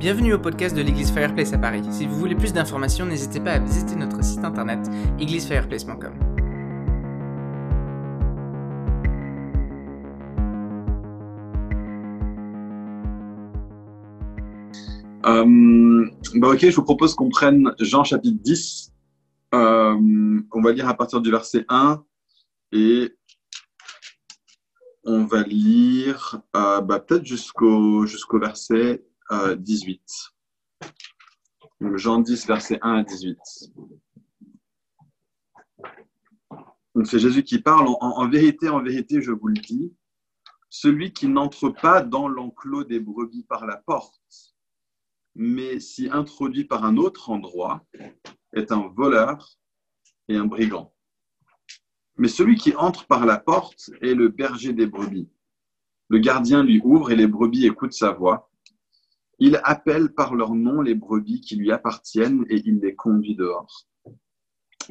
Bienvenue au podcast de l'église Fireplace à Paris. Si vous voulez plus d'informations, n'hésitez pas à visiter notre site internet églisefireplace.com. Euh, bah ok, je vous propose qu'on prenne Jean chapitre 10. Euh, on va lire à partir du verset 1 et on va lire euh, bah, peut-être jusqu'au jusqu'au verset 18. Donc Jean 10, verset 1 à 18. Donc c'est Jésus qui parle. En, vérité, en vérité, je vous le dis, celui qui n'entre pas dans l'enclos des brebis par la porte, mais s'y introduit par un autre endroit, est un voleur et un brigand. Mais celui qui entre par la porte est le berger des brebis. Le gardien lui ouvre et les brebis écoutent sa voix. Il appelle par leur nom les brebis qui lui appartiennent et il les conduit dehors.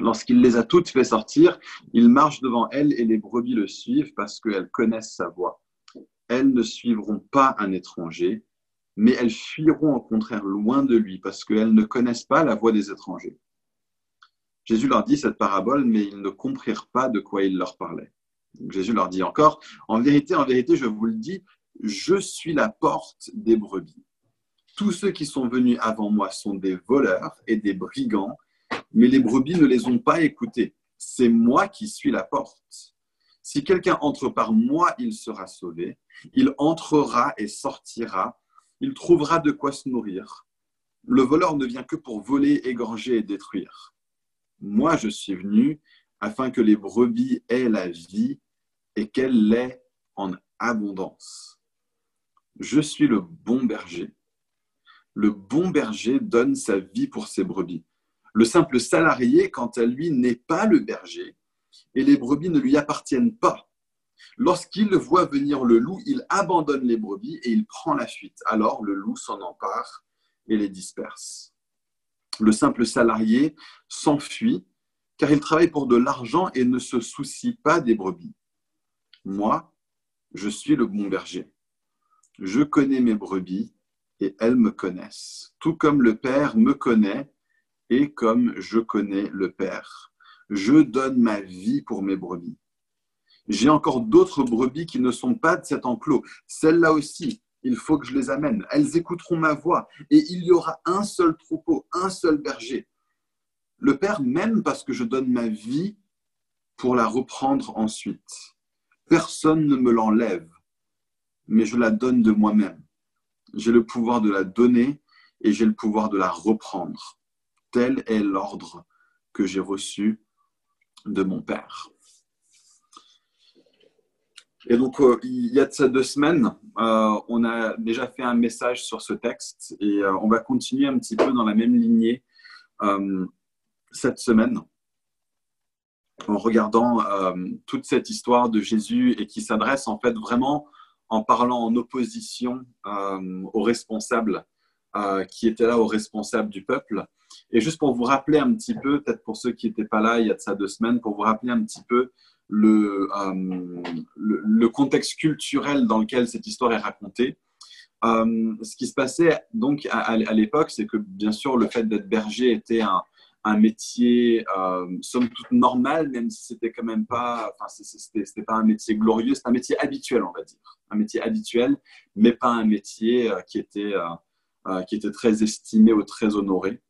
Lorsqu'il les a toutes fait sortir, il marche devant elles et les brebis le suivent parce qu'elles connaissent sa voix. Elles ne suivront pas un étranger, mais elles fuiront au contraire loin de lui parce qu'elles ne connaissent pas la voix des étrangers. Jésus leur dit cette parabole, mais ils ne comprirent pas de quoi il leur parlait. Jésus leur dit encore, en vérité, en vérité, je vous le dis, je suis la porte des brebis. Tous ceux qui sont venus avant moi sont des voleurs et des brigands, mais les brebis ne les ont pas écoutés. C'est moi qui suis la porte. Si quelqu'un entre par moi, il sera sauvé. Il entrera et sortira. Il trouvera de quoi se nourrir. Le voleur ne vient que pour voler, égorger et détruire. Moi, je suis venu afin que les brebis aient la vie et qu'elle l'ait en abondance. Je suis le bon berger le bon berger donne sa vie pour ses brebis. Le simple salarié, quant à lui, n'est pas le berger et les brebis ne lui appartiennent pas. Lorsqu'il voit venir le loup, il abandonne les brebis et il prend la fuite. Alors le loup s'en empare et les disperse. Le simple salarié s'enfuit car il travaille pour de l'argent et ne se soucie pas des brebis. Moi, je suis le bon berger. Je connais mes brebis et elles me connaissent, tout comme le Père me connaît et comme je connais le Père. Je donne ma vie pour mes brebis. J'ai encore d'autres brebis qui ne sont pas de cet enclos. Celles-là aussi, il faut que je les amène. Elles écouteront ma voix et il y aura un seul troupeau, un seul berger. Le Père m'aime parce que je donne ma vie pour la reprendre ensuite. Personne ne me l'enlève, mais je la donne de moi-même. J'ai le pouvoir de la donner et j'ai le pouvoir de la reprendre. Tel est l'ordre que j'ai reçu de mon Père. Et donc, euh, il y a de ça deux semaines, euh, on a déjà fait un message sur ce texte et euh, on va continuer un petit peu dans la même lignée cette semaine en regardant toute cette histoire de Jésus et qui s'adresse en fait vraiment en parlant en opposition euh, aux responsables euh, qui étaient là, aux responsables du peuple. Et juste pour vous rappeler un petit peu, peut-être pour ceux qui n'étaient pas là il y a de ça deux semaines, pour vous rappeler un petit peu le, euh, le, contexte culturel dans lequel cette histoire est racontée. Ce qui se passait donc à l'époque, c'est que bien sûr le fait d'être berger était un, un métier euh, somme toute normal, même si c'était quand même pas, enfin c'était pas un métier glorieux, c'est un métier habituel, on va dire, un métier habituel, mais pas un métier euh, qui était euh, qui était très estimé ou très honoré.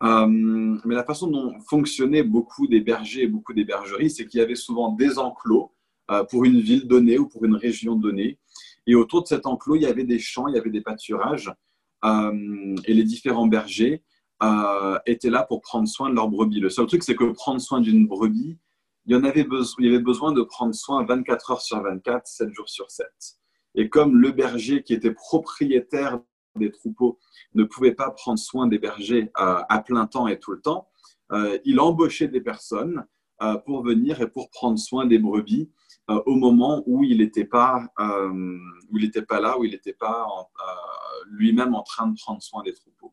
Mais la façon dont fonctionnaient beaucoup des bergers et beaucoup des bergeries, c'est qu'il y avait souvent des enclos pour une ville donnée ou pour une région donnée, et autour de cet enclos, il y avait des champs, il y avait des pâturages, et les différents bergers euh, étaient là pour prendre soin de leurs brebis. Le seul truc, c'est que prendre soin d'une brebis, il y, en avait besoin, il y avait besoin de prendre soin 24 heures sur 24, 7 jours sur 7. Et comme le berger qui était propriétaire des troupeaux ne pouvait pas prendre soin des bergers euh, à plein temps et tout le temps, euh, il embauchait des personnes euh, pour venir et pour prendre soin des brebis au moment où il n'était pas, où il n'était pas là, où il n'était pas lui-même en train de prendre soin des troupeaux.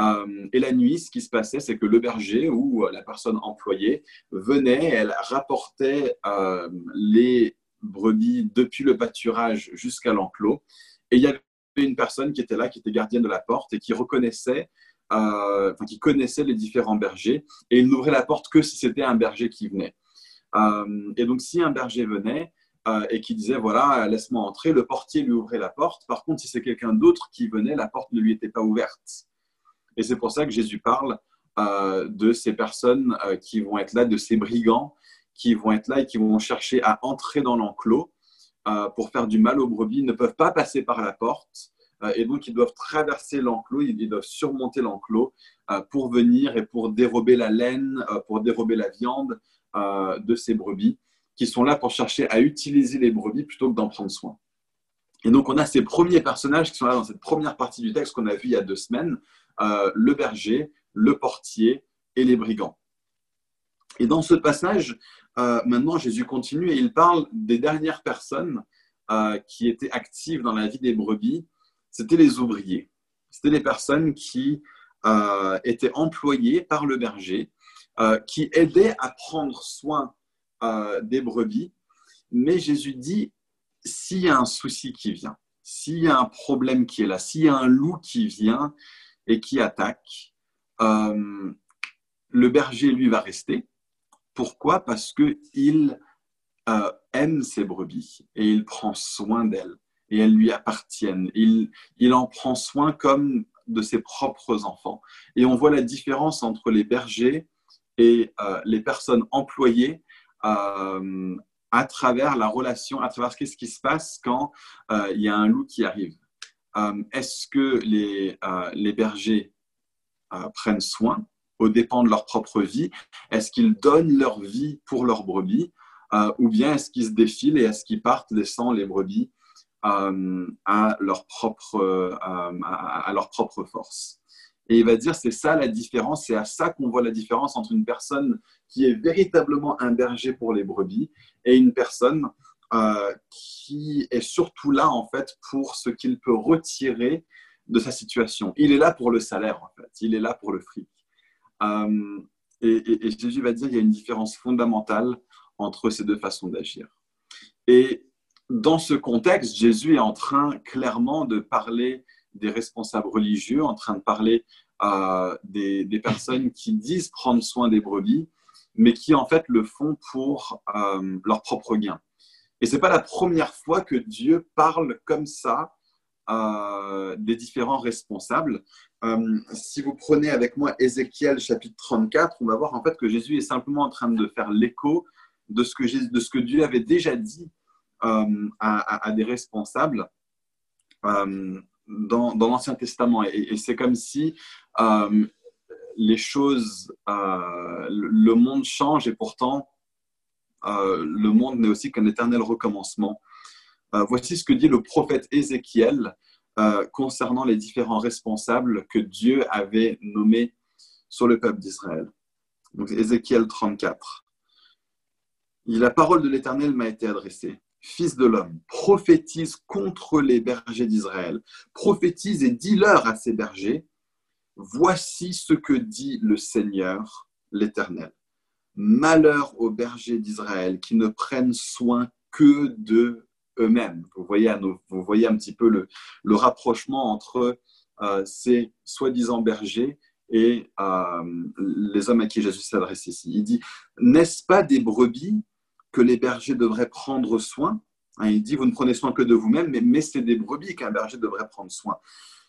Euh, et la nuit, ce qui se passait, c'est que le berger ou euh, la personne employée venait, elle rapportait euh, les brebis depuis le pâturage jusqu'à l'enclos. Et il y avait une personne qui était là, qui était gardienne de la porte et qui reconnaissait, enfin, qui connaissait les différents bergers et il n'ouvrait la porte que si c'était un berger qui venait. Et donc, si un berger venait et qui disait voilà, laisse-moi entrer, le portier lui ouvrait la porte. Par contre, si c'est quelqu'un d'autre qui venait, la porte ne lui était pas ouverte. Et c'est pour ça que Jésus parle de ces personnes qui vont être là, de ces brigands qui vont être là et qui vont chercher à entrer dans l'enclos euh, pour faire du mal aux brebis ne peuvent pas passer par la porte euh, et donc ils doivent traverser l'enclos, ils doivent surmonter l'enclos euh, pour venir et pour dérober la laine, pour dérober la viande de ces brebis qui sont là pour chercher à utiliser les brebis plutôt que d'en prendre soin. Et donc on a ces premiers personnages qui sont là dans cette première partie du texte qu'on a vu il y a deux semaines, le berger, le portier et les brigands. Et dans ce passage, euh, maintenant, Jésus continue et il parle des dernières personnes euh, qui étaient actives dans la vie des brebis. C'était les ouvriers. C'était les personnes qui euh, étaient employées par le berger, qui aidaient à prendre soin des brebis. Mais Jésus dit, s'il y a un souci qui vient, s'il y a un problème qui est là, s'il y a un loup qui vient et qui attaque, le berger, lui, va rester pourquoi? Parce qu'il euh, aime ses brebis et il prend soin d'elles et elles lui appartiennent. Il, il en prend soin comme de ses propres enfants. Et on voit la différence entre les bergers et euh, les personnes employées euh, à travers la relation, à travers ce qui se passe quand il y a un loup qui arrive. Est-ce que les, les bergers prennent soin aux dépens de leur propre vie? Est-ce qu'ils donnent leur vie pour leurs brebis? Euh, ou bien est-ce qu'ils se défilent et est-ce qu'ils partent laissant les brebis euh, euh, à, leur propre force? Et il va dire c'est ça la différence, c'est à ça qu'on voit la différence entre une personne qui est véritablement un berger pour les brebis et une personne qui est surtout là en fait pour ce qu'il peut retirer de sa situation. Il est là pour le salaire en fait, il est là pour le fric. Euh, et, Jésus va dire qu'il y a une différence fondamentale entre ces deux façons d'agir. Et dans ce contexte, Jésus est en train clairement de parler des responsables religieux, en train de parler euh, des, personnes qui disent prendre soin des brebis, mais qui en fait le font pour euh, leur propre gain. Et ce n'est pas la première fois que Dieu parle comme ça des différents responsables. Euh, si vous prenez avec moi Ézéchiel chapitre 34, on va voir en fait que Jésus est simplement en train de faire l'écho de, ce que Dieu avait déjà dit euh, à, des responsables euh, dans, l'Ancien Testament. Et, c'est comme si les choses, le monde change et pourtant le monde n'est aussi qu'un éternel recommencement. voici ce que dit le prophète Ézéchiel euh, concernant les différents responsables que Dieu avait nommés sur le peuple d'Israël. Ézéchiel 34. La parole de l'Éternel m'a été adressée. Fils de l'homme, prophétise contre les bergers d'Israël. Prophétise et dis-leur à ces bergers, voici ce que dit le Seigneur, l'Éternel. Malheur aux bergers d'Israël qui ne prennent soin que de eux-mêmes. Vous voyez, un petit peu le, rapprochement entre euh, ces soi-disant bergers et euh, les hommes à qui Jésus s'adresse ici. Il dit, n'est-ce pas des brebis que les bergers devraient prendre soin? Hein, Il dit, vous ne prenez soin que de vous-même, mais, mais c'est des brebis qu'un berger devrait prendre soin.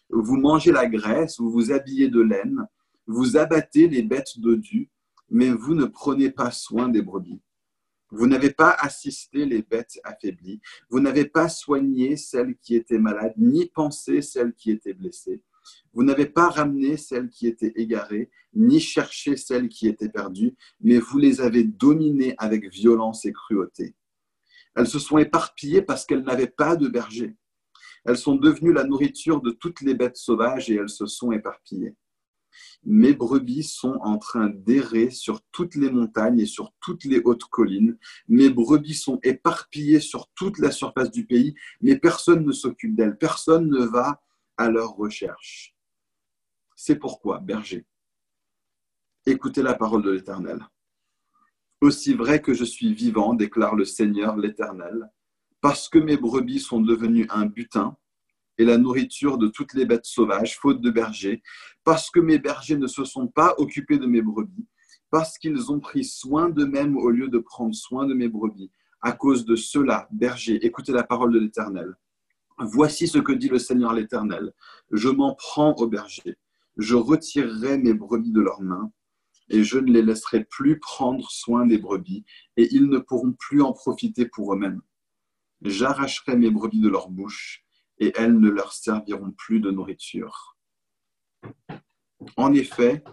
Vous mangez la graisse, vous vous habillez de laine, vous abattez les bêtes dodues, mais vous ne prenez pas soin des brebis. Vous n'avez pas assisté les bêtes affaiblies. Vous n'avez pas soigné celles qui étaient malades, ni pensé celles qui étaient blessées. Vous n'avez pas ramené celles qui étaient égarées, ni cherché celles qui étaient perdues, mais vous les avez dominées avec violence et cruauté. Elles se sont éparpillées parce qu'elles n'avaient pas de berger. Elles sont devenues la nourriture de toutes les bêtes sauvages et elles se sont éparpillées. Mes brebis sont en train d'errer sur toutes les montagnes et sur toutes les hautes collines. Mes brebis sont éparpillées sur toute la surface du pays, mais personne ne s'occupe d'elles. Personne ne va à leur recherche. C'est pourquoi, berger, écoutez la parole de l'Éternel. Aussi vrai que je suis vivant, déclare le Seigneur l'Éternel, parce que mes brebis sont devenues un butin, et la nourriture de toutes les bêtes sauvages, faute de bergers, parce que mes bergers ne se sont pas occupés de mes brebis, parce qu'ils ont pris soin d'eux-mêmes au lieu de prendre soin de mes brebis. À cause de cela, bergers, écoutez la parole de l'Éternel. Voici ce que dit le Seigneur l'Éternel. Je m'en prends aux bergers. Je retirerai mes brebis de leurs mains et je ne les laisserai plus prendre soin des brebis et ils ne pourront plus en profiter pour eux-mêmes. J'arracherai mes brebis de leur bouche et elles ne leur serviront plus de nourriture. En effet,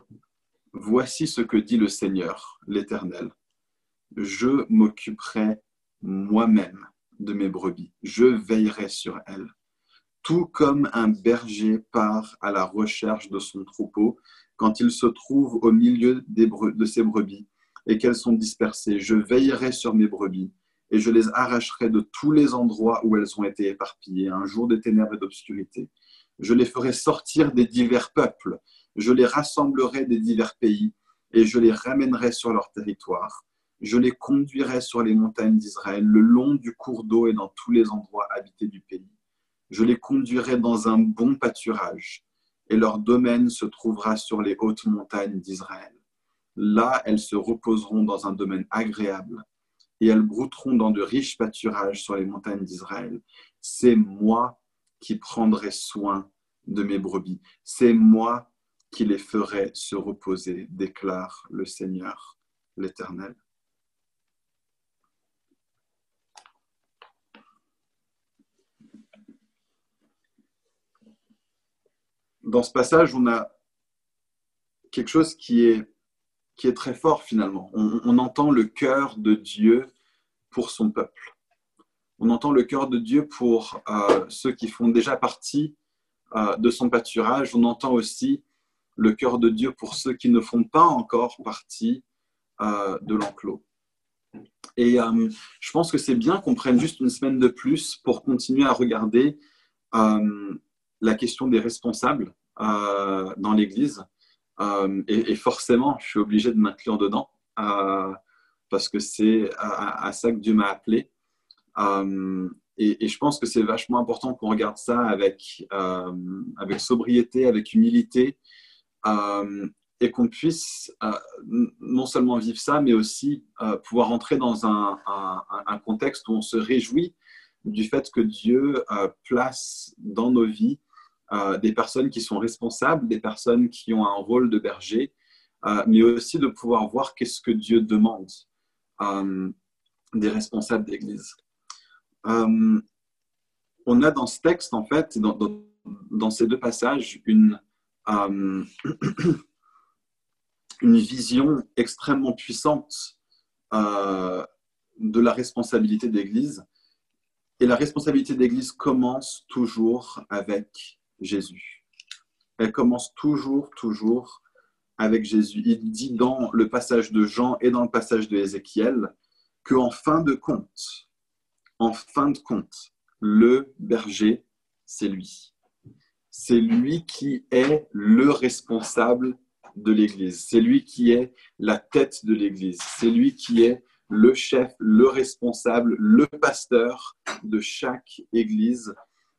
voici ce que dit le Seigneur, l'Éternel. Je m'occuperai moi-même de mes brebis, je veillerai sur elles. Tout comme un berger part à la recherche de son troupeau quand il se trouve au milieu de ses brebis et qu'elles sont dispersées, je veillerai sur mes brebis et je les arracherai de tous les endroits où elles ont été éparpillées, un jour de ténèbres et d'obscurité. Je les ferai sortir des divers peuples, je les rassemblerai des divers pays, et je les ramènerai sur leur territoire. Je les conduirai sur les montagnes d'Israël, le long du cours d'eau et dans tous les endroits habités du pays. Je les conduirai dans un bon pâturage, et leur domaine se trouvera sur les hautes montagnes d'Israël. Là, elles se reposeront dans un domaine agréable et elles brouteront dans de riches pâturages sur les montagnes d'Israël. C'est moi qui prendrai soin de mes brebis. C'est moi qui les ferai se reposer, déclare le Seigneur, l'Éternel. Dans ce passage, on a quelque chose qui est qui est très fort finalement. On, entend le cœur de Dieu pour son peuple. On entend le cœur de Dieu pour euh, ceux qui font déjà partie euh, de son pâturage. On entend aussi le cœur de Dieu pour ceux qui ne font pas encore partie euh, de l'enclos. Et je pense que c'est bien qu'on prenne juste une semaine de plus pour continuer à regarder la question des responsables dans l'Église. Euh, et, forcément, je suis obligé de m'inclure dedans euh, parce que c'est à, ça que Dieu m'a appelé. Euh, et, je pense que c'est vachement important qu'on regarde ça avec, sobriété, avec humilité, et qu'on puisse non seulement vivre ça, mais aussi pouvoir entrer dans un, contexte où on se réjouit du fait que Dieu place dans nos vies euh, des personnes qui sont responsables, des personnes qui ont un rôle de berger, euh, mais aussi de pouvoir voir qu'est-ce que Dieu demande euh, des responsables d'Église. on a dans ce texte, en fait, dans, ces deux passages, une vision extrêmement puissante de la responsabilité d'Église. Et la responsabilité d'Église commence toujours avec Jésus. Elle commence toujours, toujours avec Jésus. Il dit dans le passage de Jean et dans le passage de Ézéchiel qu'en fin de compte, en fin de compte, le berger, c'est lui. C'est lui qui est le responsable de l'Église. C'est lui qui est la tête de l'Église. C'est lui qui est le chef, le responsable, le pasteur de chaque Église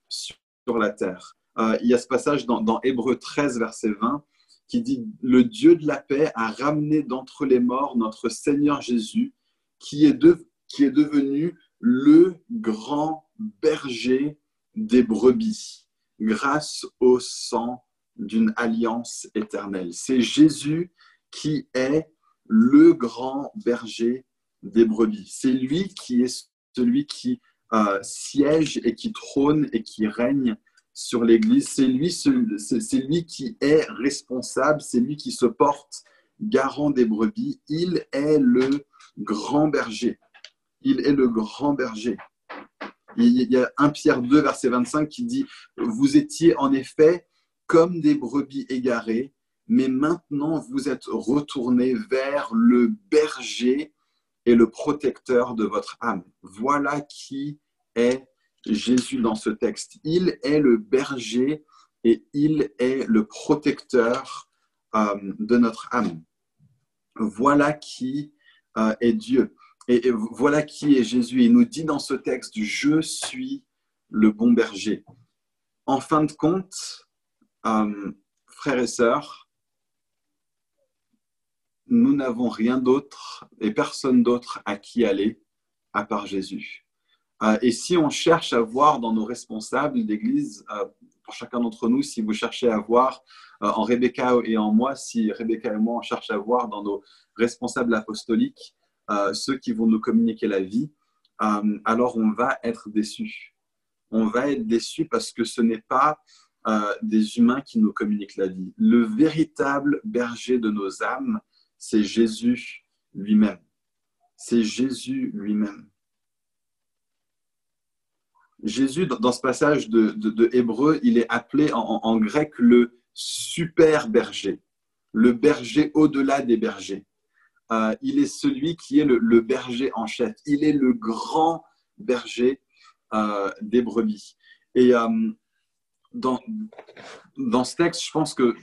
sur la terre. Euh, il y a ce passage dans, Hébreu 13, verset 20, qui dit Le Dieu de la paix a ramené d'entre les morts notre Seigneur Jésus, qui est, qui est devenu le grand berger des brebis, grâce au sang d'une alliance éternelle. C'est Jésus qui est le grand berger des brebis. C'est lui qui est celui qui euh, siège et qui trône et qui règne sur l'Église. C'est lui, c'est lui qui est responsable, c'est lui qui se porte garant des brebis. Il est le grand berger. Il est le grand berger. Il y a 1 Pierre 2, verset 25 qui dit, Vous étiez en effet comme des brebis égarées, mais maintenant vous êtes retournés vers le berger et le protecteur de votre âme. Voilà qui est Jésus dans ce texte. Il est le berger et il est le protecteur euh, de notre âme. Voilà qui euh, est Dieu. Et, voilà qui est Jésus. Il nous dit dans ce texte, je suis le bon berger. en fin de compte, euh, frères et sœurs, nous n'avons rien d'autre et personne d'autre à qui aller à part Jésus. Euh, et si on cherche à voir dans nos responsables d'Église, euh, pour chacun d'entre nous, si vous cherchez à voir en Rebecca et en moi, si Rebecca et moi on cherche à voir dans nos responsables apostoliques ceux qui vont nous communiquer la vie, alors on va être déçus. On va être déçus parce que ce n'est pas euh, des humains qui nous communiquent la vie. Le véritable berger de nos âmes, c'est Jésus lui-même. C'est Jésus lui-même. Jésus, dans ce passage de, Hébreu, il est appelé en, grec le super berger, le berger au-delà des bergers. Euh, il est celui qui est le, berger en chef. Il est le grand berger euh, des brebis. Et dans, dans ce texte, je pense que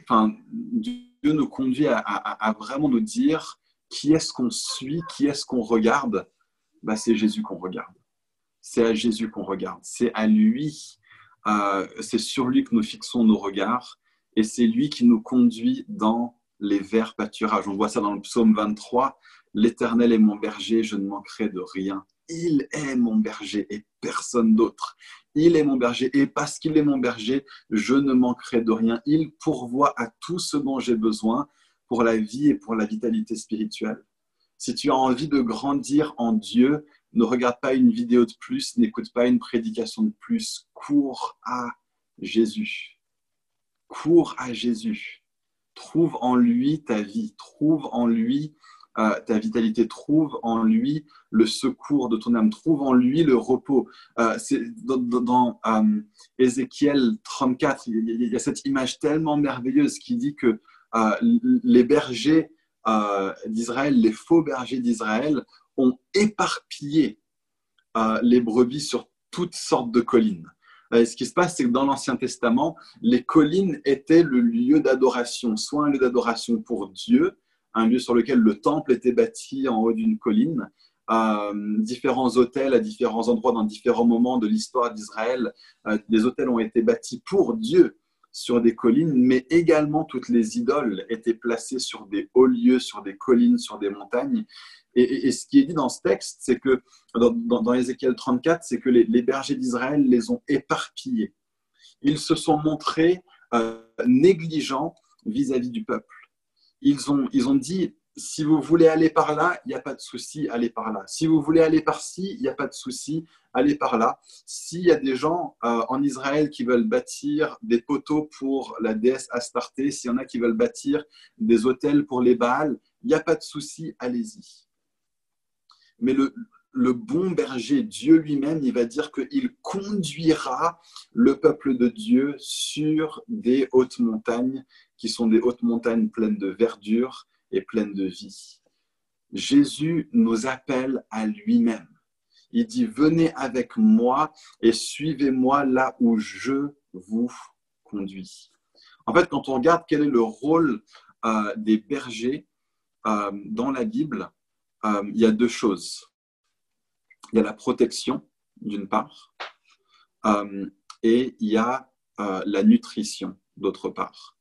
Dieu nous conduit à, vraiment nous dire qui est-ce qu'on suit, qui est-ce qu'on regarde. Bah, c'est Jésus qu'on regarde. C'est à Jésus qu'on regarde. C'est à lui, euh, c'est sur lui que nous fixons nos regards et c'est lui qui nous conduit dans les verts pâturages. On voit ça dans le psaume 23. L'Éternel est mon berger, je ne manquerai de rien. Il est mon berger et personne d'autre. Il est mon berger et parce qu'il est mon berger, je ne manquerai de rien. Il pourvoit à tout ce dont j'ai besoin pour la vie et pour la vitalité spirituelle. Si tu as envie de grandir en Dieu, ne regarde pas une vidéo de plus, n'écoute pas une prédication de plus. Cours à Jésus. Cours à Jésus. Trouve en lui ta vie. Trouve en lui ta vitalité, trouve en lui le secours de ton âme, trouve en lui le repos. Euh, dans, euh, Ézéchiel 34, il y, a, cette image tellement merveilleuse qui dit que euh, les bergers d'Israël, les faux bergers d'Israël, ont éparpillé les brebis sur toutes sortes de collines. ce qui se passe, c'est que dans l'Ancien Testament, les collines étaient le lieu d'adoration, soit un lieu d'adoration pour Dieu, un lieu sur lequel le temple était bâti en haut d'une colline. Euh, différents hôtels à différents endroits dans différents moments de l'histoire d'Israël. Euh, les hôtels ont été bâtis pour Dieu sur des collines, mais également toutes les idoles étaient placées sur des hauts lieux, sur des collines, sur des montagnes. Et, ce qui est dit dans ce texte, c'est que dans, dans, Ézéchiel 34, c'est que les, bergers d'Israël les ont éparpillés. Ils se sont montrés euh, négligents vis à -vis du peuple ils ont, ils ont dit, si vous voulez aller par là, il n'y a pas de souci, allez par là. Si vous voulez aller par ci, il n'y a pas de souci, allez par là. S'il y a des gens euh, en Israël qui veulent bâtir des poteaux pour la déesse Astarté, s'il y en a qui veulent bâtir des hôtels pour les Baals, il n'y a pas de souci, allez-y. Mais le, le bon berger, Dieu lui-même, il va dire qu'il conduira le peuple de Dieu sur des hautes montagnes qui sont des hautes montagnes pleines de verdure et pleines de vie. Jésus nous appelle à lui-même. Il dit, venez avec moi et suivez-moi là où je vous conduis. En fait, quand on regarde quel est le rôle euh, des bergers euh, dans la Bible, euh, il y a deux choses il y a la protection, d'une part, et il y a la nutrition, d'autre part.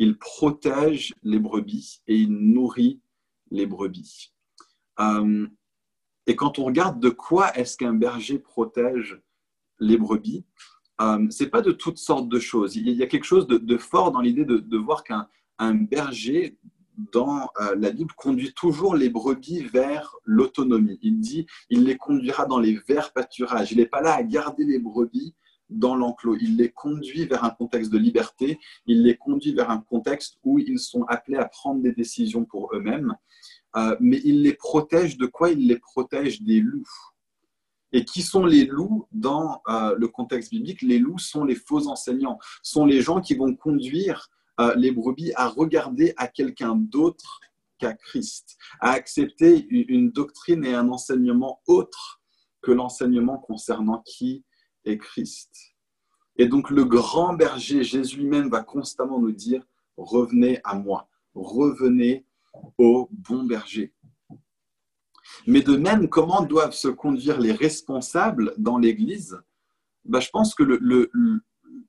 Il protège les brebis et il nourrit les brebis. Euh, et quand on regarde de quoi est-ce qu'un berger protège les brebis, euh, c'est pas de toutes sortes de choses. Il y a quelque chose de, fort dans l'idée de, voir qu'un berger dans euh, la Bible conduit toujours les brebis vers l'autonomie. Il dit, il les conduira dans les verts pâturages. Il n'est pas là à garder les brebis dans l'enclos. Il les conduit vers un contexte de liberté. Il les conduit vers un contexte où ils sont appelés à prendre des décisions pour eux-mêmes. Euh, mais il les protège de quoi? Il les protège des loups. Et qui sont les loups dans euh, le contexte biblique? Les loups sont les faux enseignants, sont les gens qui vont conduire euh, les brebis à regarder à quelqu'un d'autre qu'à Christ, à accepter une doctrine et un enseignement autre que l'enseignement concernant qui est Christ. Et donc le grand berger, Jésus lui-même, va constamment nous dire, revenez à moi, revenez au bon berger. Mais de même, comment doivent se conduire les responsables dans l'Église? Ben, Je pense que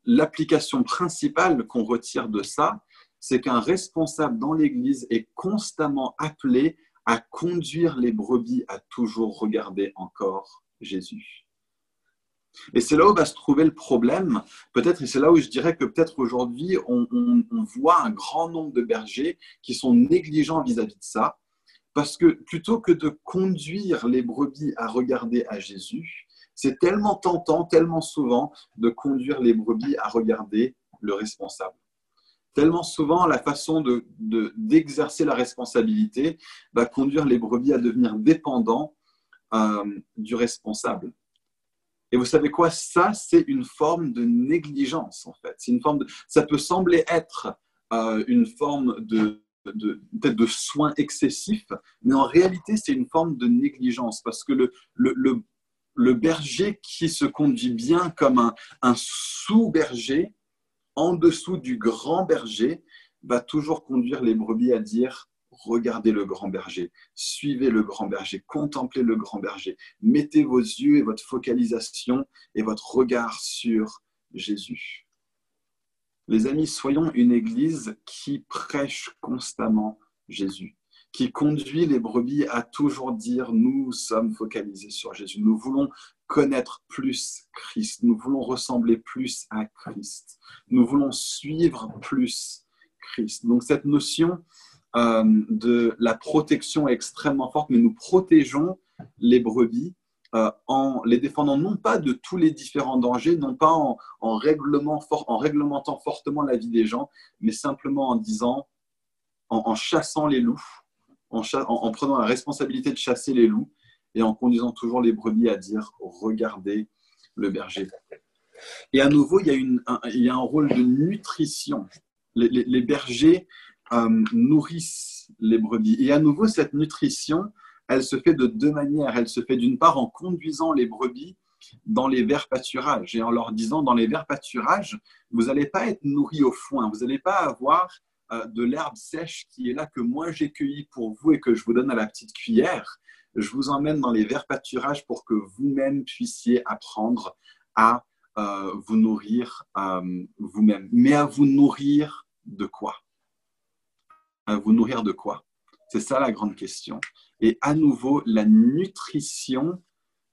l'application principale qu'on retire de ça, c'est qu'un responsable dans l'Église est constamment appelé à conduire les brebis à toujours regarder encore Jésus. Et c'est là où va se trouver le problème, peut-être, et c'est là où je dirais que peut-être aujourd'hui, on, voit un grand nombre de bergers qui sont négligents vis-à-vis de ça, parce que plutôt que de conduire les brebis à regarder à Jésus, c'est tellement tentant, tellement souvent, de conduire les brebis à regarder le responsable. Tellement souvent, la façon d'exercer de, la responsabilité va conduire les brebis à devenir dépendants euh, du responsable. Et vous savez quoi? Ça, c'est une forme de négligence, en fait. C'est une forme de, ça peut sembler être euh, une forme de, de, de soins excessifs, mais en réalité, c'est une forme de négligence parce que le, le, le, le berger qui se conduit bien comme un, un sous-berger, en dessous du grand berger, va toujours conduire les brebis à dire regardez le grand berger, suivez le grand berger, contemplez le grand berger, mettez vos yeux et votre focalisation et votre regard sur Jésus. Les amis, soyons une église qui prêche constamment Jésus, qui conduit les brebis à toujours dire nous sommes focalisés sur Jésus, nous voulons connaître plus Christ, nous voulons ressembler plus à Christ, nous voulons suivre plus Christ. Donc cette notion euh, de la protection extrêmement forte, mais nous protégeons les brebis euh, en les défendant non pas de tous les différents dangers, non pas en, en, en réglementant fortement la vie des gens, mais simplement en disant, en, chassant les loups, en, en, prenant la responsabilité de chasser les loups et en conduisant toujours les brebis à dire regardez le berger. Et à nouveau, il y a, un, rôle de nutrition. Les bergers euh, nourrissent les brebis. Et à nouveau, cette nutrition, elle se fait de deux manières. Elle se fait d'une part en conduisant les brebis dans les verts pâturages et en leur disant dans les verts pâturages, vous n'allez pas être nourri au foin, vous n'allez pas avoir euh, de l'herbe sèche qui est là que moi j'ai cueilli pour vous et que je vous donne à la petite cuillère. Je vous emmène dans les verts pâturages pour que vous-même puissiez apprendre à euh, vous nourrir vous-même. Mais à vous nourrir de quoi? Vous nourrir de quoi? C'est ça la grande question. Et à nouveau, la nutrition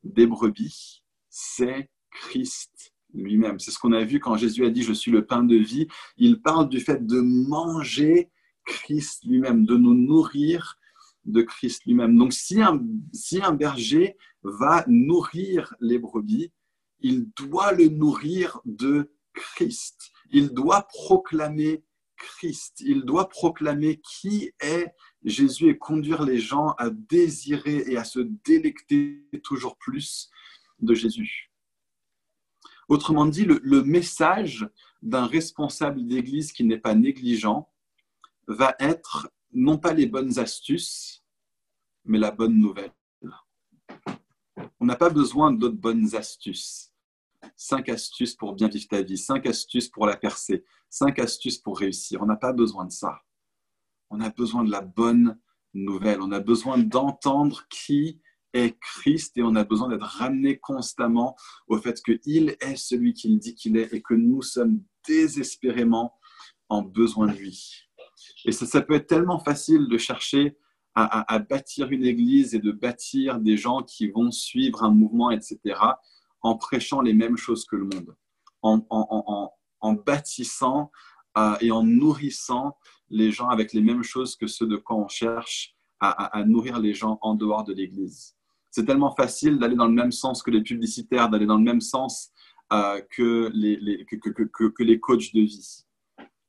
des brebis, c'est Christ lui-même. C'est ce qu'on a vu quand Jésus a dit Je suis le pain de vie. Il parle du fait de manger Christ lui-même, de nous nourrir de Christ lui-même. Donc si un, si un berger va nourrir les brebis, il doit le nourrir de Christ. Il doit proclamer Christ. Il doit proclamer qui est Jésus et conduire les gens à désirer et à se délecter toujours plus de Jésus. Autrement dit, le, message d'un responsable d'église qui n'est pas négligent va être non pas les bonnes astuces, mais la bonne nouvelle. On n'a pas besoin d'autres bonnes astuces. Cinq astuces pour bien vivre ta vie, cinq astuces pour la percer, cinq astuces pour réussir. On n'a pas besoin de ça. On a besoin de la bonne nouvelle. On a besoin d'entendre qui est Christ et on a besoin d'être ramené constamment au fait qu'il est celui qu'il dit qu'il est et que nous sommes désespérément en besoin de lui. Et ça, peut être tellement facile de chercher à, bâtir une église et de bâtir des gens qui vont suivre un mouvement, etc., en prêchant les mêmes choses que le monde, en, en bâtissant euh, et en nourrissant les gens avec les mêmes choses que ceux de quoi on cherche à, nourrir les gens en dehors de l'Église. C'est tellement facile d'aller dans le même sens que les publicitaires, d'aller dans le même sens euh, que, les, que, que, que, les coachs de vie.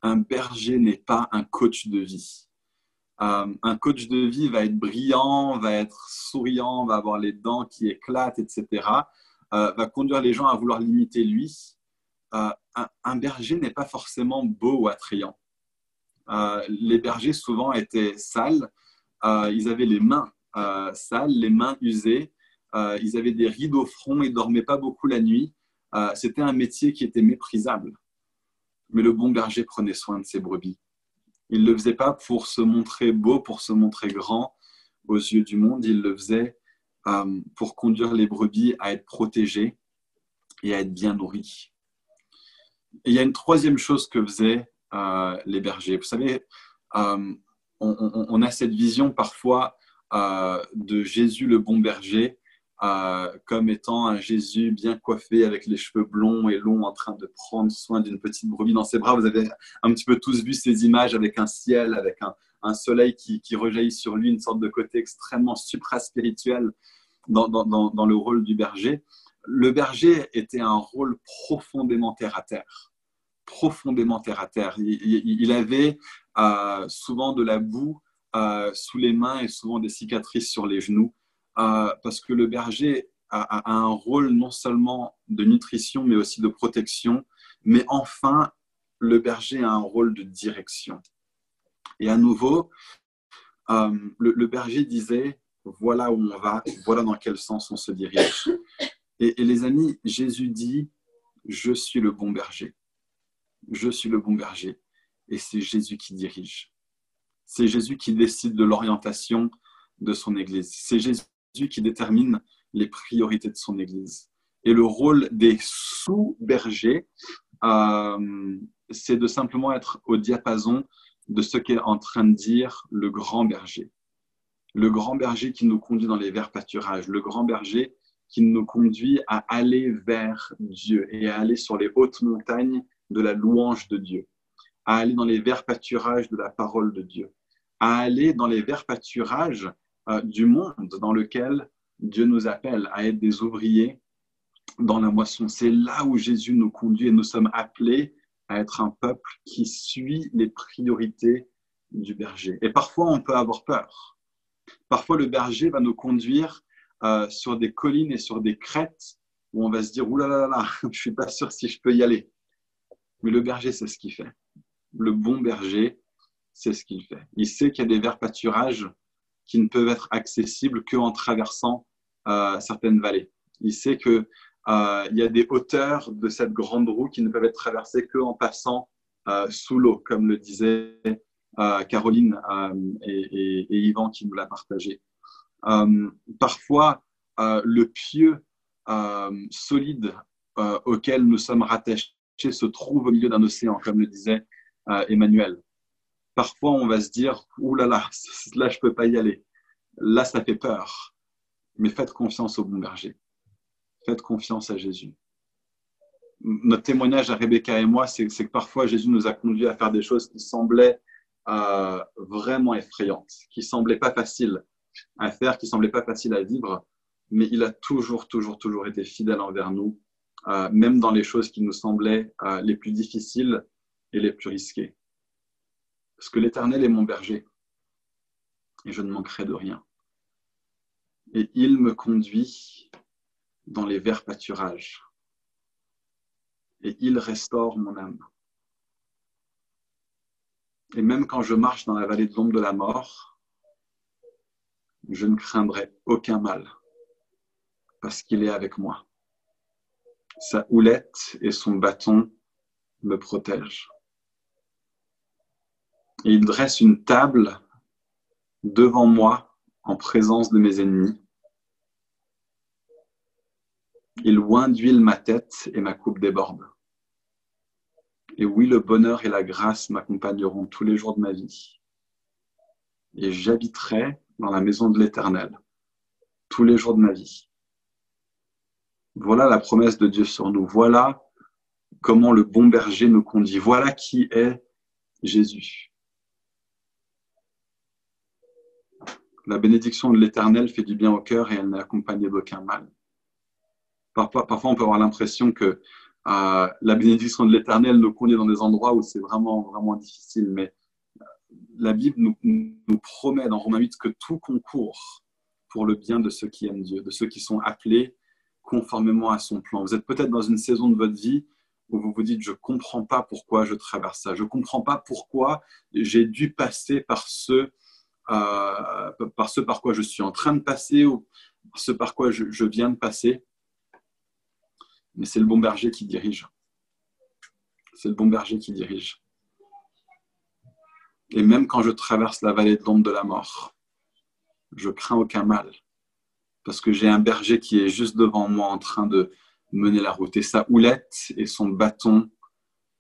Un berger n'est pas un coach de vie. Euh, un coach de vie va être brillant, va être souriant, va avoir les dents qui éclatent, etc. va conduire les gens à vouloir l'imiter lui. Euh, un, berger n'est pas forcément beau ou attrayant. Euh, les bergers souvent étaient sales, euh, ils avaient les mains sales, les mains usées, ils avaient des rides au front, ils dormaient pas beaucoup la nuit. C'était un métier qui était méprisable. Mais le bon berger prenait soin de ses brebis. Il ne le faisait pas pour se montrer beau, pour se montrer grand aux yeux du monde, il le faisait pour conduire les brebis à être protégées et à être bien nourries. il y a une troisième chose que faisaient euh, les bergers. Vous savez, euh, on, a cette vision parfois euh, de Jésus le bon berger comme étant un Jésus bien coiffé avec les cheveux blonds et longs en train de prendre soin d'une petite brebis dans ses bras. Vous avez un petit peu tous vu ces images avec un ciel, avec un, soleil qui, rejaillit sur lui, une sorte de côté extrêmement supra-spirituel dans, dans, le rôle du berger. Le berger était un rôle profondément terre à terre profondément terre à terre. Il, avait euh, souvent de la boue euh, sous les mains et souvent des cicatrices sur les genoux, euh, parce que le berger a, un rôle non seulement de nutrition, mais aussi de protection, mais enfin, le berger a un rôle de direction. Et à nouveau, le, berger disait, voilà où on va, voilà dans quel sens on se dirige. et les amis, Jésus dit, je suis le bon berger je suis le bon berger. Et c'est Jésus qui dirige. C'est Jésus qui décide de l'orientation de son Église. C'est Jésus qui détermine les priorités de son Église. Et le rôle des sous-bergers, euh, c'est de simplement être au diapason de ce qu'est en train de dire le grand berger. Le grand berger qui nous conduit dans les verts pâturages, le grand berger qui nous conduit à aller vers Dieu et à aller sur les hautes montagnes de la louange de Dieu, à aller dans les verts pâturages de la parole de Dieu, à aller dans les verts pâturages euh, du monde dans lequel Dieu nous appelle à être des ouvriers dans la moisson. C'est là où Jésus nous conduit et nous sommes appelés à être un peuple qui suit les priorités du berger. Et parfois, on peut avoir peur. Parfois, le berger va nous conduire euh, sur des collines et sur des crêtes où on va se dire, oulala, là là là, je suis pas sûr si je peux y aller. Mais le berger, c'est ce qu'il fait. Le bon berger, c'est ce qu'il fait. Il sait qu'il y a des verts pâturages qui ne peuvent être accessibles qu'en traversant euh, certaines vallées. Il sait qu'il euh, y a des hauteurs de cette grande roue qui ne peuvent être traversées qu'en passant euh, sous l'eau, comme le disait Caroline et, Yvan qui nous l'a partagé. parfois, le pieu solide auquel nous sommes rattachés se trouve au milieu d'un océan, comme le disait euh, Emmanuel. Parfois, on va se dire, ouh là là, là, je peux pas y aller. Là, ça fait peur. Mais faites confiance au bon berger. Faites confiance à Jésus. Notre témoignage à Rebecca et moi, c'est que parfois Jésus nous a conduits à faire des choses qui semblaient euh, vraiment effrayantes, qui semblaient pas faciles à faire, qui semblaient pas faciles à vivre, mais il a toujours, toujours, toujours été fidèle envers nous euh, même dans les choses qui nous semblaient euh, les plus difficiles et les plus risquées. Parce que l'Éternel est mon berger et je ne manquerai de rien. Et il me conduit dans les verts pâturages et il restaure mon âme. Et même quand je marche dans la vallée de l'ombre de la mort, je ne craindrai aucun mal parce qu'il est avec moi. Sa houlette et son bâton me protègent. il dresse une table devant moi en présence de mes ennemis. Il oint d'huile ma tête et ma coupe déborde. Et oui, le bonheur et la grâce m'accompagneront tous les jours de ma vie. Et j'habiterai dans la maison de l'Éternel tous les jours de ma vie. Voilà la promesse de Dieu sur nous. Voilà comment le bon berger nous conduit. Voilà qui est Jésus. La bénédiction de l'Éternel fait du bien au cœur et elle n'est accompagnée d'aucun mal. Parfois, on peut avoir l'impression que euh, la bénédiction de l'Éternel nous conduit dans des endroits où c'est vraiment, vraiment difficile. Mais euh, la Bible nous, promet dans Romains 8 que tout concourt pour le bien de ceux qui aiment Dieu, de ceux qui sont appelés conformément à son plan. Vous êtes peut-être dans une saison de votre vie où vous vous dites, je ne comprends pas pourquoi je traverse ça, je ne comprends pas pourquoi j'ai dû passer par ce, euh, par ce par quoi je suis en train de passer ou ce par quoi je viens de passer. Mais c'est le bon berger qui dirige. C'est le bon berger qui dirige. Et même quand je traverse la vallée de l'ombre de la mort, je crains aucun mal parce que j'ai un berger qui est juste devant moi en train de mener la route. Et sa houlette et son bâton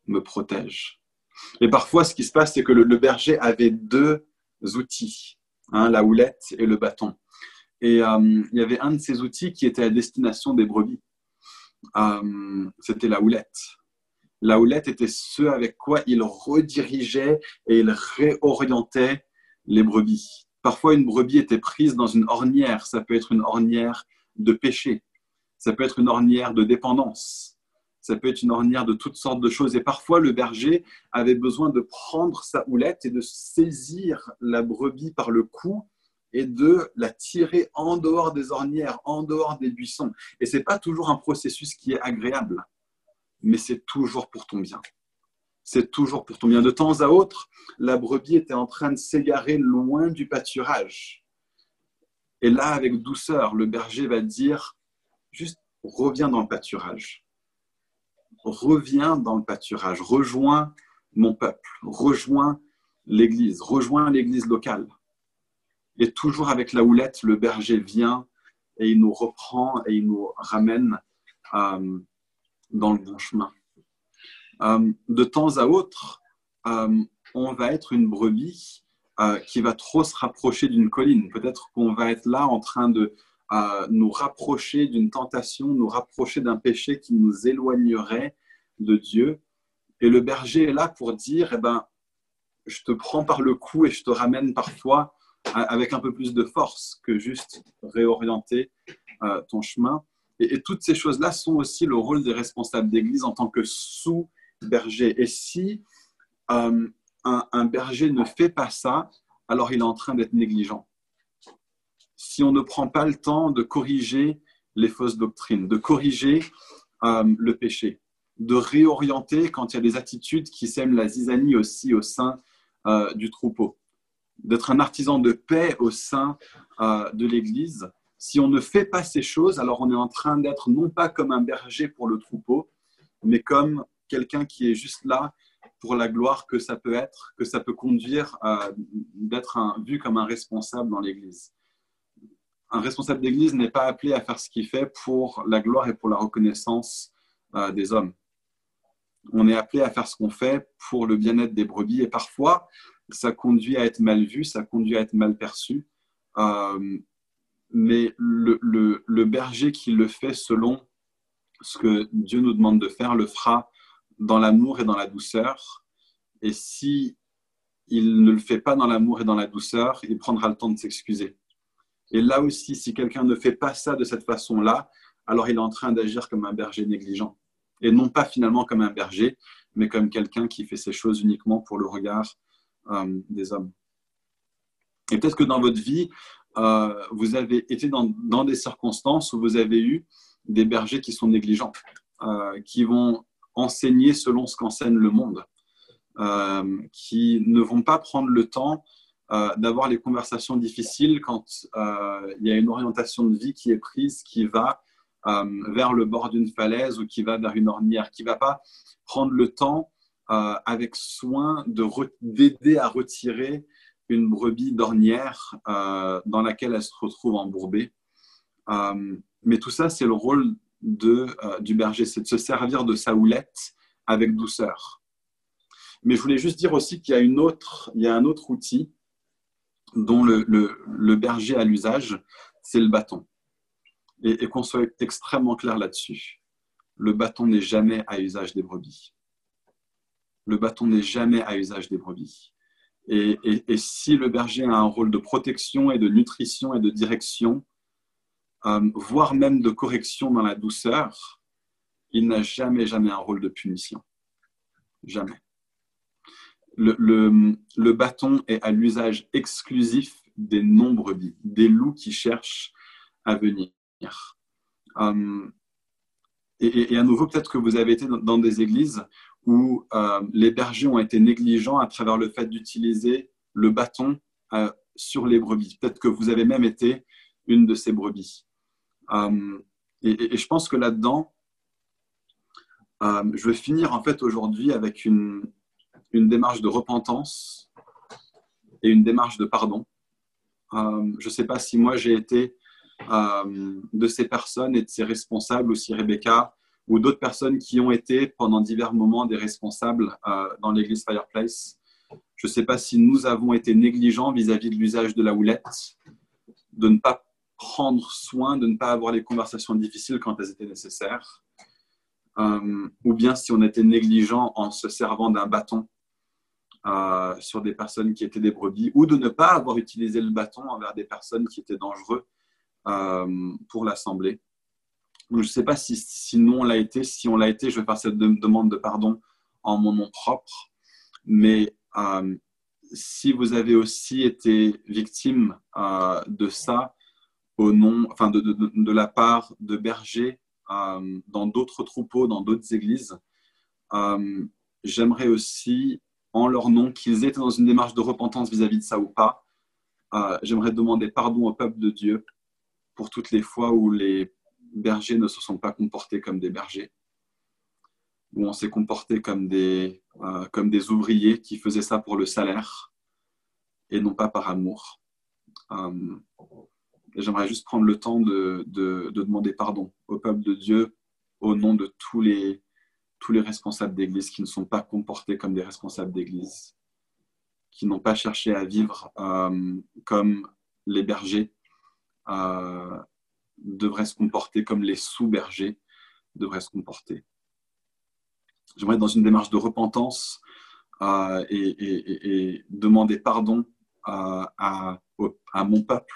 me protège. Et parfois, ce qui se passe, c'est que le, berger avait deux outils, hein, la houlette et le bâton. Et euh, il y avait un de ces outils qui était à destination des brebis. Euh, c'était la houlette. La houlette était ce avec quoi il redirigeait et il réorientait les brebis. Parfois, une brebis était prise dans une ornière. Ça peut être une ornière de péché. Ça peut être une ornière de dépendance. Ça peut être une ornière de toutes sortes de choses. Et parfois, le berger avait besoin de prendre sa houlette et de saisir la brebis par le cou et de la tirer en dehors des ornières, en dehors des buissons. Et ce n'est pas toujours un processus qui est agréable, mais c'est toujours pour ton bien. C'est toujours pour ton bien. De temps à autre, la brebis était en train de s'égarer loin du pâturage. Et là, avec douceur, le berger va dire, juste reviens dans le pâturage. Reviens dans le pâturage. Rejoins mon peuple. Rejoins l'église. Rejoins l'église locale et toujours avec la houlette, le berger vient et il nous reprend et il nous ramène euh, dans le bon chemin. Euh, de temps à autre, euh, on va être une brebis qui va trop se rapprocher d'une colline. Peut-être qu'on va être là en train de nous rapprocher d'une tentation, nous rapprocher d'un péché qui nous éloignerait de Dieu. Et le berger est là pour dire, eh ben, je te prends par le cou et je te ramène parfois avec un peu plus de force que juste réorienter euh, ton chemin. Et, toutes ces choses-là sont aussi le rôle des responsables d'église en tant que sous-berger. Et si euh, un, berger ne fait pas ça, alors il est en train d'être négligent. Si on ne prend pas le temps de corriger les fausses doctrines, de corriger euh, le péché, de réorienter quand il y a des attitudes qui sèment la zizanie aussi au sein du troupeau d'être un artisan de paix au sein euh, de l'Église. Si on ne fait pas ces choses, alors on est en train d'être non pas comme un berger pour le troupeau, mais comme quelqu'un qui est juste là pour la gloire que ça peut être, que ça peut conduire à d'être vu comme un responsable dans l'Église. Un responsable d'Église n'est pas appelé à faire ce qu'il fait pour la gloire et pour la reconnaissance euh, des hommes. On est appelé à faire ce qu'on fait pour le bien-être des brebis et parfois, ça conduit à être mal vu, ça conduit à être mal perçu. Euh, mais le, berger qui le fait selon ce que Dieu nous demande de faire, le fera dans l'amour et dans la douceur. Et si il ne le fait pas dans l'amour et dans la douceur, il prendra le temps de s'excuser. Et là aussi, si quelqu'un ne fait pas ça de cette façon-là, alors il est en train d'agir comme un berger négligent. Et non pas finalement comme un berger, mais comme quelqu'un qui fait ces choses uniquement pour le regard euh, des hommes. Et peut-être que dans votre vie, euh, vous avez été dans, des circonstances où vous avez eu des bergers qui sont négligents, euh, qui vont enseigner selon ce qu'enseigne le monde, qui ne vont pas prendre le temps d'avoir les conversations difficiles quand il y a une orientation de vie qui est prise, qui va vers le bord d'une falaise ou qui va vers une ornière, qui ne va pas prendre le temps euh, avec soin d'aider à retirer une brebis d'ornière euh, dans laquelle elle se retrouve embourbée. Euh, mais tout ça, c'est le rôle de, du berger, c'est de se servir de sa houlette avec douceur. Mais je voulais juste dire aussi qu'il y a, y a un autre outil dont le, le, berger a l'usage, c'est le bâton. Et, et qu'on soit extrêmement clair là-dessus. Le bâton n'est jamais à usage des brebis le bâton n'est jamais à usage des brebis. Et, si le berger a un rôle de protection et de nutrition et de direction, euh, voire même de correction dans la douceur, il n'a jamais, jamais un rôle de punition. Jamais. Le, bâton est à l'usage exclusif des non-brebis, des loups qui cherchent à venir. Euh, et, à nouveau, peut-être que vous avez été dans des églises où euh, les bergers ont été négligents à travers le fait d'utiliser le bâton euh, sur les brebis. Peut-être que vous avez même été une de ces brebis. Euh, et, je pense que là-dedans, je vais finir en fait aujourd'hui avec une, une, démarche de repentance et une démarche de pardon. je ne sais pas si moi j'ai été de ces personnes et de ces responsables, ou si Rebecca ou d'autres personnes qui ont été pendant divers moments des responsables euh, dans l'église Fireplace. Je ne sais pas si nous avons été négligents vis-à-vis de l'usage de la houlette, de ne pas prendre soin, de ne pas avoir les conversations difficiles quand elles étaient nécessaires, euh, ou bien si on était négligent en se servant d'un bâton euh, sur des personnes qui étaient des brebis, ou de ne pas avoir utilisé le bâton envers des personnes qui étaient dangereuses pour l'assemblée. Je ne sais pas si, nous on l'a été. Si on l'a été, je vais faire cette demande de pardon en mon nom propre. Mais euh, si vous avez aussi été victime euh, de ça au nom, enfin de, la part de bergers euh, dans d'autres troupeaux, dans d'autres églises, j'aimerais aussi, en leur nom, qu'ils étaient dans une démarche de repentance vis-à-vis -vis de ça ou pas. j'aimerais demander pardon au peuple de Dieu pour toutes les fois où les bergers ne se sont pas comportés comme des bergers, où on s'est comporté comme des, euh, comme des ouvriers qui faisaient ça pour le salaire et non pas par amour. Euh, j'aimerais juste prendre le temps de, de, demander pardon au peuple de Dieu au nom de tous les, tous les responsables d'Église qui ne sont pas comportés comme des responsables d'Église, qui n'ont pas cherché à vivre euh, comme les bergers devraient se comporter comme les sous-bergers devraient se comporter. J'aimerais être dans une démarche de repentance euh, et, demander pardon euh, à, mon peuple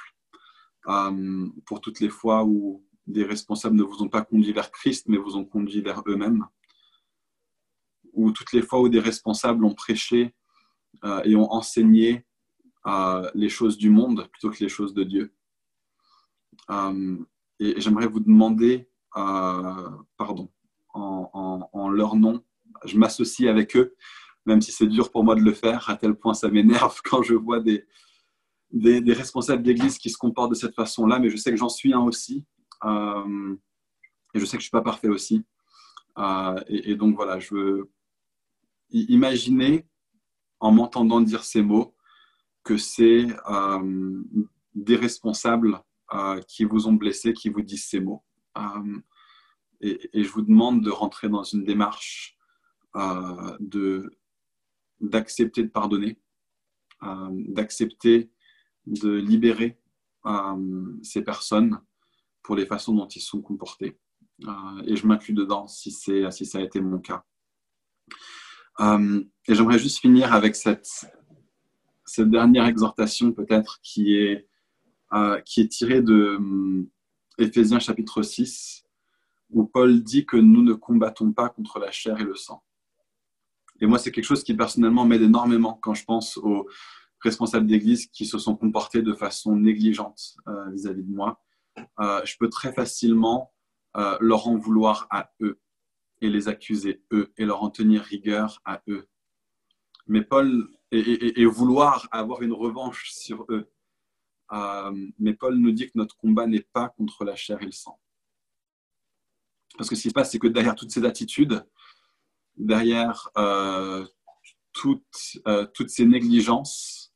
euh, pour toutes les fois où des responsables ne vous ont pas conduit vers Christ, mais vous ont conduit vers eux-mêmes, ou toutes les fois où des responsables ont prêché et ont enseigné les choses du monde plutôt que les choses de Dieu. Et j'aimerais vous demander euh, pardon en, leur nom. Je m'associe avec eux, même si c'est dur pour moi de le faire, à tel point ça m'énerve quand je vois des, responsables d'église qui se comportent de cette façon-là, mais je sais que j'en suis un aussi. Euh, et je sais que je ne suis pas parfait aussi. Euh, et, donc voilà, je veux imaginer en m'entendant dire ces mots que c'est des responsables euh, qui vous ont blessé, qui vous disent ces mots. Euh, et, je vous demande de rentrer dans une démarche euh, d'accepter de pardonner, d'accepter de libérer ces personnes pour les façons dont ils sont comportés. et je m'inclus dedans si, si ça a été mon cas. et j'aimerais juste finir avec cette, cette dernière exhortation peut-être qui est euh, qui est tiré de hum, Éphésiens chapitre 6, où Paul dit que nous ne combattons pas contre la chair et le sang. Et moi, c'est quelque chose qui personnellement m'aide énormément quand je pense aux responsables d'église qui se sont comportés de façon négligente euh, vis-à-vis de moi. Euh, je peux très facilement leur en vouloir à eux et les accuser eux et leur en tenir rigueur à eux. Mais Paul, et vouloir avoir une revanche sur eux. Euh, mais Paul nous dit que notre combat n'est pas contre la chair et le sang. Parce que ce qui se passe, c'est que derrière toutes ces attitudes, derrière euh, euh, toutes, ces négligences,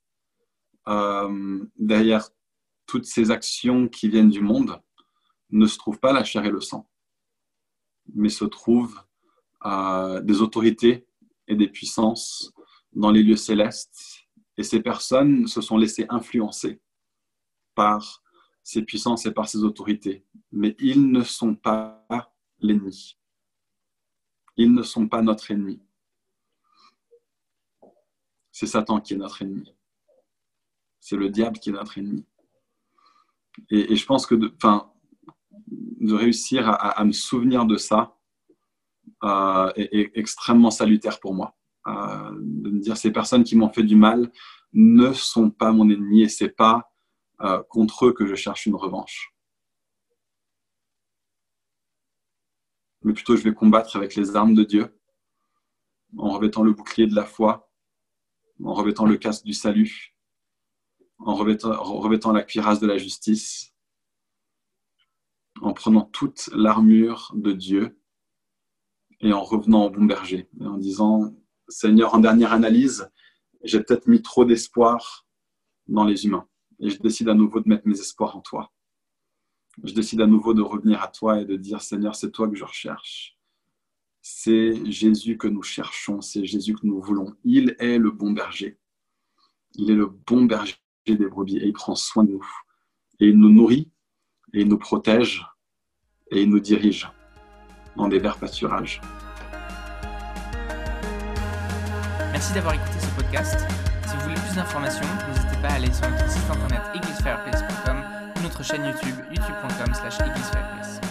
derrière toutes ces actions qui viennent du monde, ne se trouve pas la chair et le sang, mais se trouvent des autorités et des puissances dans les lieux célestes. Et ces personnes se sont laissées influencer par ses puissances et par ses autorités. Mais ils ne sont pas l'ennemi. Ils ne sont pas notre ennemi. C'est Satan qui est notre ennemi. C'est le diable qui est notre ennemi. Et, je pense que de, de réussir à, me souvenir de ça euh, est, extrêmement salutaire pour moi. Euh, de me dire ces personnes qui m'ont fait du mal ne sont pas mon ennemi et c'est pas euh, contre eux que je cherche une revanche. Mais plutôt, je vais combattre avec les armes de Dieu, en revêtant le bouclier de la foi, en revêtant le casque du salut, en revêtant, la cuirasse de la justice, en prenant toute l'armure de Dieu et en revenant au bon berger, en disant, Seigneur, en dernière analyse, j'ai peut-être mis trop d'espoir dans les humains. Et je décide à nouveau de mettre mes espoirs en toi. Je décide à nouveau de revenir à toi et de dire, Seigneur, c'est toi que je recherche. C'est Jésus que nous cherchons, c'est Jésus que nous voulons. Il est le bon berger. Il est le bon berger des brebis et il prend soin de nous. Et il nous nourrit, et il nous protège, et il nous dirige dans des verts pâturages. Merci d'avoir écouté ce podcast. Si vous voulez plus d'informations, n'hésitez pas à aller sur notre site internet églisefireplace.com ou notre chaîne YouTube youtube.com slash.